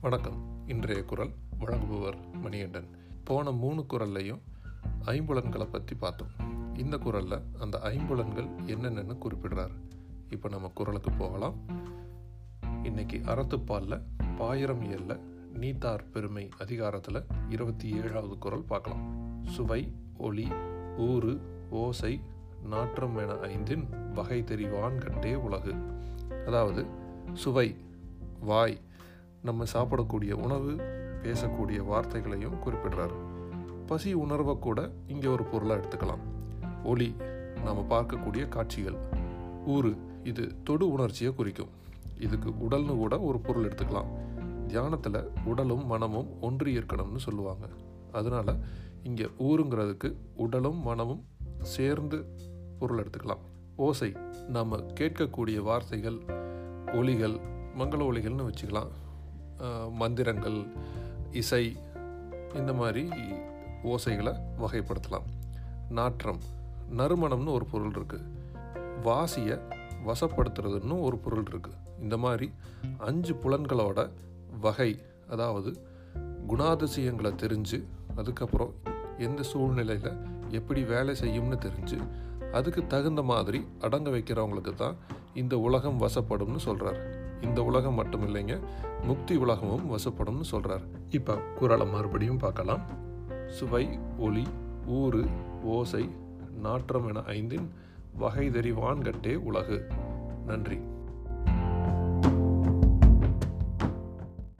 வணக்கம். இன்றைய குரல் வழங்குபவர் மணிகண்டன். போன மூணு குரல்லையும் ஐம்புலன்களை பற்றி பார்த்தோம். இந்த குரலில் அந்த ஐம்புலன்கள் என்னென்னு குறிப்பிடுறார். இப்போ நம்ம குரலுக்கு போகலாம். இன்னைக்கு அறத்துப்பாலில் பாயிரம் ஏழில் நீத்தார் பெருமை அதிகாரத்தில் இருபத்தி ஏழாவது குரல் பார்க்கலாம். சுவை ஒளி ஊறு ஓசை நாற்றம் என ஐந்தின் வகை தெரிவான் கட்டே உலகு. அதாவது சுவை வாய் நம்ம சாப்பிடக்கூடிய உணவு பேசக்கூடிய வார்த்தைகளையும் குறிப்பிடுறாரு. பசி உணர்வை கூட இங்கே ஒரு பொருளாக எடுத்துக்கலாம். ஒளி நாம் பார்க்கக்கூடிய காட்சிகள். ஊறு இது தொடு உணர்ச்சியை குறிக்கும். இதுக்கு உடல்னு கூட ஒரு பொருள் எடுத்துக்கலாம். தியானத்தில் உடலும் மனமும் ஒன்றி இருக்கணும்னு சொல்லுவாங்க. அதனால் இங்கே ஊருங்கிறதுக்கு உடலும் மனமும் சேர்ந்து பொருள் எடுத்துக்கலாம். ஓசை நம்ம கேட்கக்கூடிய வார்த்தைகள் ஒலிகள் மங்கள ஒலிகள்னு வச்சுக்கலாம். மந்திரங்கள் இசை இந்த மாதிரி ஓசைகளை வகைப்படுத்தலாம். நாற்றம் நறுமணம்னு ஒரு பொருள் இருக்குது வாசியை வசப்படுத்துறதுன்னு ஒரு பொருள் இருக்குது இந்த மாதிரி அஞ்சு புலன்களோட வகை அதாவது குணாதிசயங்களை தெரிஞ்சு அதுக்கப்புறம் எந்த சூழ்நிலையில் எப்படி வேலை செய்யும்னு தெரிஞ்சு அதுக்கு தகுந்த மாதிரி அடங்க வைக்கிறவங்களுக்கு தான் இந்த உலகம் வசப்படும்னு சொல்கிறார் இந்த உலகம் மட்டும் இல்லைங்க முக்தி உலகமும் வசப்படும்னு சொல்கிறார் இப்போ குரலை மறுபடியும் பார்க்கலாம். சுவை ஒளி ஊறு ஓசை நாற்றம் என ஐந்தின் வகை தெரிவான் கட்டே உலகு. நன்றி.